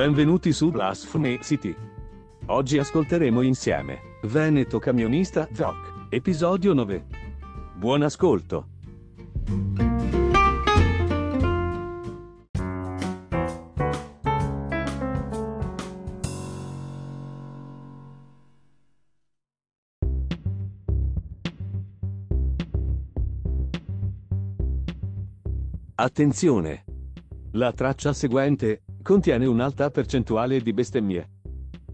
Benvenuti su Blasphemy City. Oggi ascolteremo insieme Veneto Camionista Zoc, episodio 9. Buon ascolto. Attenzione! La traccia seguente contiene un'alta percentuale di bestemmie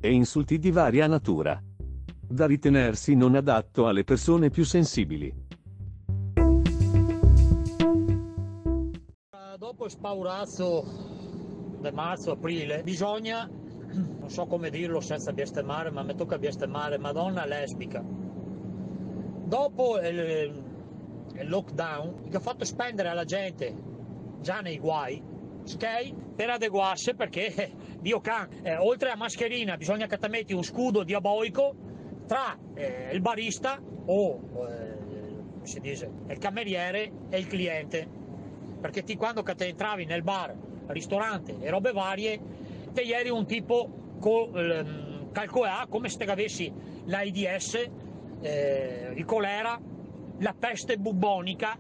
e insulti di varia natura, da ritenersi non adatto alle persone più sensibili. Dopo il spaurazzo di marzo-aprile bisogna, non so come dirlo senza bestemmare, ma mi tocca bestemmare, Madonna lesbica. Dopo il, il lockdown che ha fatto spendere alla gente già nei guai, ok? Per adeguarsi perché, eh, Dio can, eh, oltre a mascherina bisogna che ti metti un scudo diabolico tra eh, il barista o eh, si dice, il cameriere e il cliente. Perché ti, quando te entravi nel bar, ristorante e robe varie, te eri un tipo co, ehm, calcolà come se te avessi l'AIDS, eh, il colera, la peste bubbonica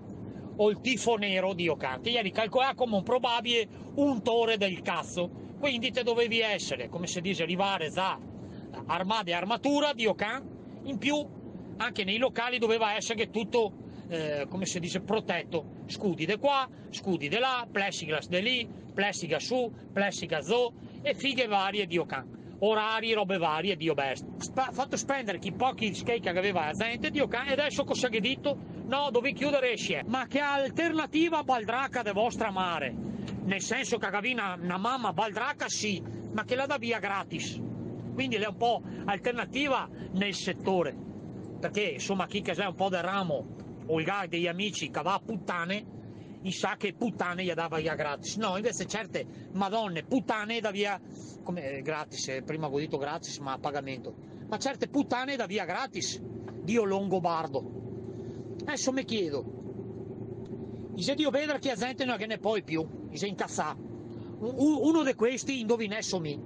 o il tifo nero di Ocanti. Ieri calcolava come un probabile untore del cazzo. Quindi te dovevi essere, come si dice, arrivare da armada e armatura di Ocan. In più, anche nei locali doveva essere tutto, eh, come si dice, protetto. Scudi di qua, scudi di là, plexiglass di lì, plexiglass su, plexiglass zo e fighe varie di Ocan orari, robe varie, Dio best. Sp- fatto spendere chi pochi skate che aveva la gente, Dio can, e adesso cosa che detto? No, dovevi chiudere esce. Ma che alternativa baldracca de vostra mare? Nel senso che avevi una, una mamma baldracca, sì, ma che la da via gratis. Quindi è un po' alternativa nel settore. Perché insomma chi che è un po' del ramo o il gai degli amici che va a puttane, sa che puttane gli dava via gratis. No, invece certe madonne puttane da via come eh, gratis, eh, prima ho detto gratis ma a pagamento. Ma certe puttane da via gratis. Dio longobardo. Adesso mi chiedo, se Dio vede che la gente non ne può più, se incazza. Uno di questi, indovinesso mi.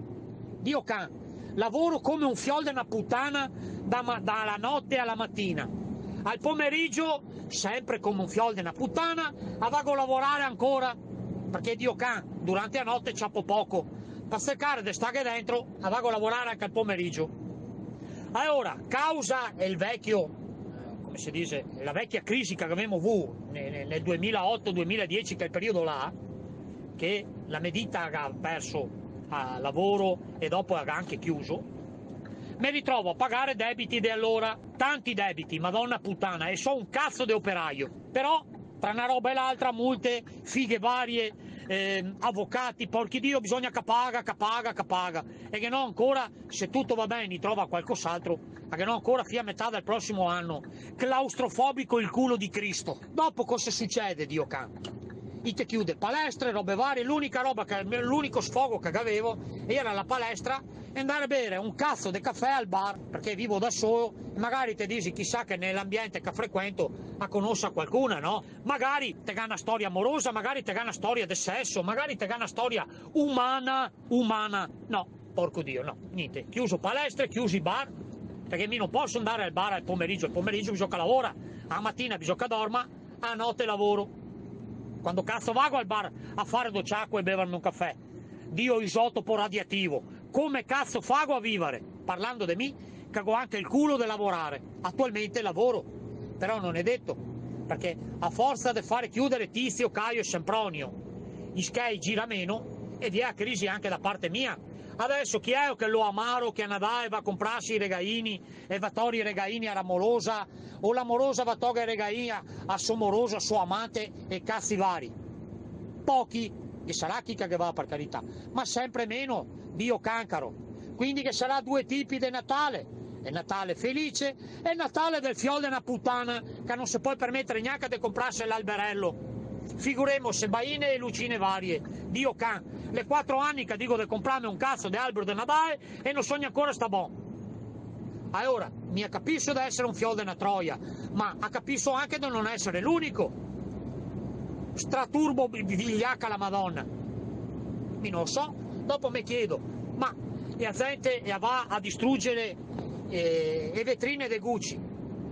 Dio can, lavoro come un fiol di una puttana da, dalla notte alla mattina. Al pomeriggio, sempre come un fiol di una puttana, a lavorare ancora, perché Dio can, durante la notte ciappo poco. Per cercare di stare dentro, a lavorare anche al pomeriggio. Allora, causa il vecchio come si dice, la vecchia crisi che avevamo avuto nel 2008-2010, che è il periodo là, che la Medita ha perso lavoro e dopo ha anche chiuso, mi ritrovo a pagare debiti di allora, tanti debiti, madonna puttana, e so un cazzo di operaio, però tra una roba e l'altra multe, fighe varie, eh, avvocati, porchi Dio, bisogna che paga, che. E che no ancora, se tutto va bene, trova qualcos'altro, ma che no ancora fino a metà del prossimo anno, claustrofobico il culo di Cristo. Dopo cosa succede, Dio can? Ite chiude palestre, robe varie, l'unica roba che, l'unico sfogo che avevo era la palestra e andare a bere un cazzo di caffè al bar, perché vivo da solo, magari ti dici chissà che nell'ambiente che frequento a conosca qualcuna, no? Magari te gana storia amorosa, magari te gana storia del sesso, magari te gana storia umana, umana. No, porco Dio, no, niente. Chiuso palestre, chiusi bar, perché mi non posso andare al bar al pomeriggio, il pomeriggio bisogna lavora, a mattina bisogna dorma, a notte lavoro. Quando cazzo vago al bar a fare docciacqua e bevermi un caffè? Dio isotopo radiativo. Come cazzo fago a vivere? Parlando di me, cago anche il culo di lavorare. Attualmente lavoro, però non è detto, perché a forza di fare chiudere Tizio, Caio e Sempronio, gli sky gira meno e vi è crisi anche da parte mia. Adesso chi è che lo amaro che a Nadale va a comprarsi i regaini e va a togliere i regaini a Ramorosa o l'amorosa va a togliere i regaini a Somorosa, a suo amante e cazzi vari? Pochi, che sarà chi che va per carità, ma sempre meno Dio cancaro. Quindi che sarà due tipi di Natale, è Natale felice e Natale del fiol di una puttana che non si può permettere neanche di comprarsi l'alberello. Figuremo se baine e lucine varie, Dio can, le quattro anni che dico di comprarmi un cazzo di albero di Natale e non sogno ancora sta buono. Allora, mi capisco di essere un fiol una troia, ma capisco anche di non essere l'unico. Straturbo vigliacca la Madonna. Mi non so, dopo mi chiedo, ma la gente va a distruggere eh, le vetrine di Gucci?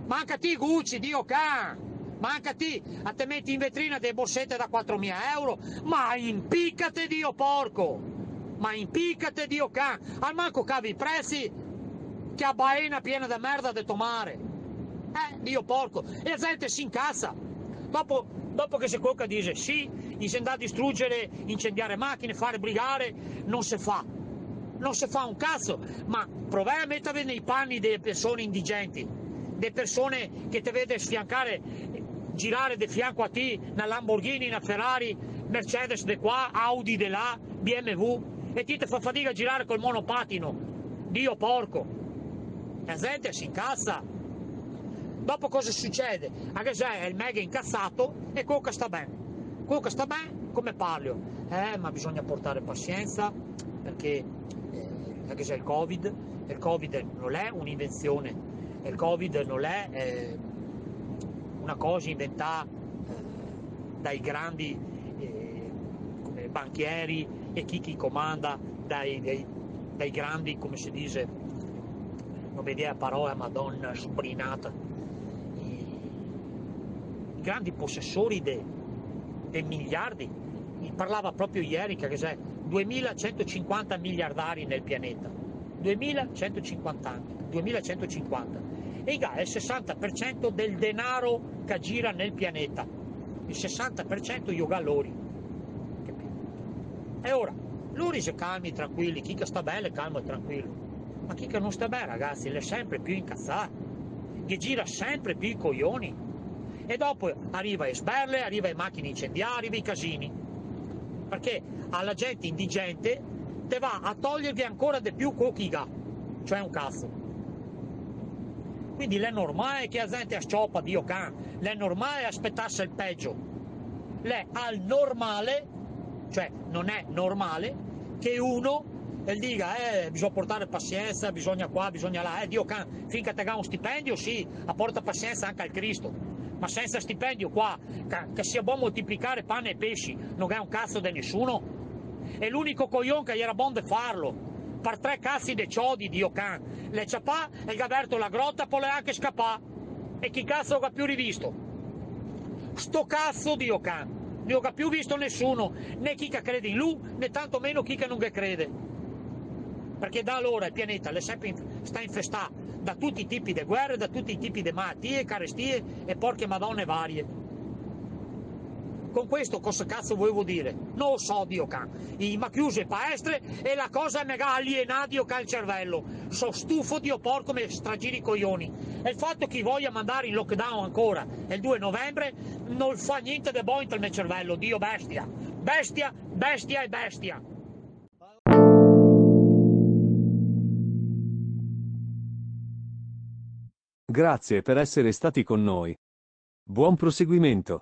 Manca ti Gucci, Dio can! Manca ti, a te metti in vetrina delle borsette da 4.000 euro, ma impiccate Dio porco! Ma impiccate Dio can! Al manco cavi i prezzi che a baena piena di merda da tomare! Eh, Dio porco! E la gente si incassa! Dopo, dopo che se qualcuno dice sì, si andrà a distruggere, incendiare macchine, fare brigare, non si fa. Non si fa un cazzo, ma provai a mettervi nei panni delle persone indigenti, delle persone che ti vede sfiancare, girare di fianco a te una Lamborghini, una Ferrari, Mercedes di qua, Audi di là, BMW, e ti fa fatica a girare col monopatino. Dio porco! La gente si incazza. Dopo cosa succede? Anche se è il mega incazzato e Coca sta bene. Coca sta bene, come parlo? Eh, ma bisogna portare pazienza perché eh, anche se il Covid, il Covid non è un'invenzione, il Covid non è eh, una cosa inventata eh, dai grandi eh, come banchieri e chi chi comanda, dai, dai, dai grandi, come si dice, non mi viene la parola, madonna sprinata, i, i grandi possessori dei, miliardi. Parlava proprio ieri che c'è 2150 miliardari nel pianeta. 2150 anni, 2150. E è il 60% del denaro che gira nel pianeta. Il 60% yoga loro. E ora, loro si calmi, tranquilli, chi che sta bene, calmo e tranquillo. Ma chi che non sta bene, ragazzi, è sempre più incazzato, che gira sempre più i coglioni. E dopo arriva le sberle, arriva le macchine incendiarie, arriva i casini. Perché alla gente indigente te va a togliervi ancora di più cochiga, cioè un cazzo. Quindi è normale che la gente asciopa Dio can, è normale aspettarsi il peggio. L'è al normale, cioè non è normale, che uno dica eh, bisogna portare pazienza, bisogna qua, bisogna là, eh, Dio can, finché te un stipendio sì, apporta pazienza anche al Cristo, ma senza stipendio qua, che sia buono moltiplicare pane e pesci, non è un cazzo di nessuno, è l'unico coglione che era buono di farlo, per tre cazzi di ciodi, Dio can, le ciapà e il aperto la grotta, poi le anche scappà, e chi cazzo ha più rivisto? Sto cazzo, Dio can, non ho più visto nessuno, né chi che crede in lui, né tantomeno chi che non crede perché da allora il pianeta sta infestato da tutti i tipi di guerre, da tutti i tipi di malattie, carestie e porche madonne varie. Con questo cosa cazzo volevo dire? Non so, Dio can. I ma chiuse palestre e la cosa mi ha alienato Dio can il cervello. Sono stufo, Dio porco, mi stragiri i coglioni. E il fatto che voglia mandare in lockdown ancora il 2 novembre non fa niente di buono nel mio cervello, Dio bestia. Bestia, bestia e bestia. Grazie per essere stati con noi. Buon proseguimento.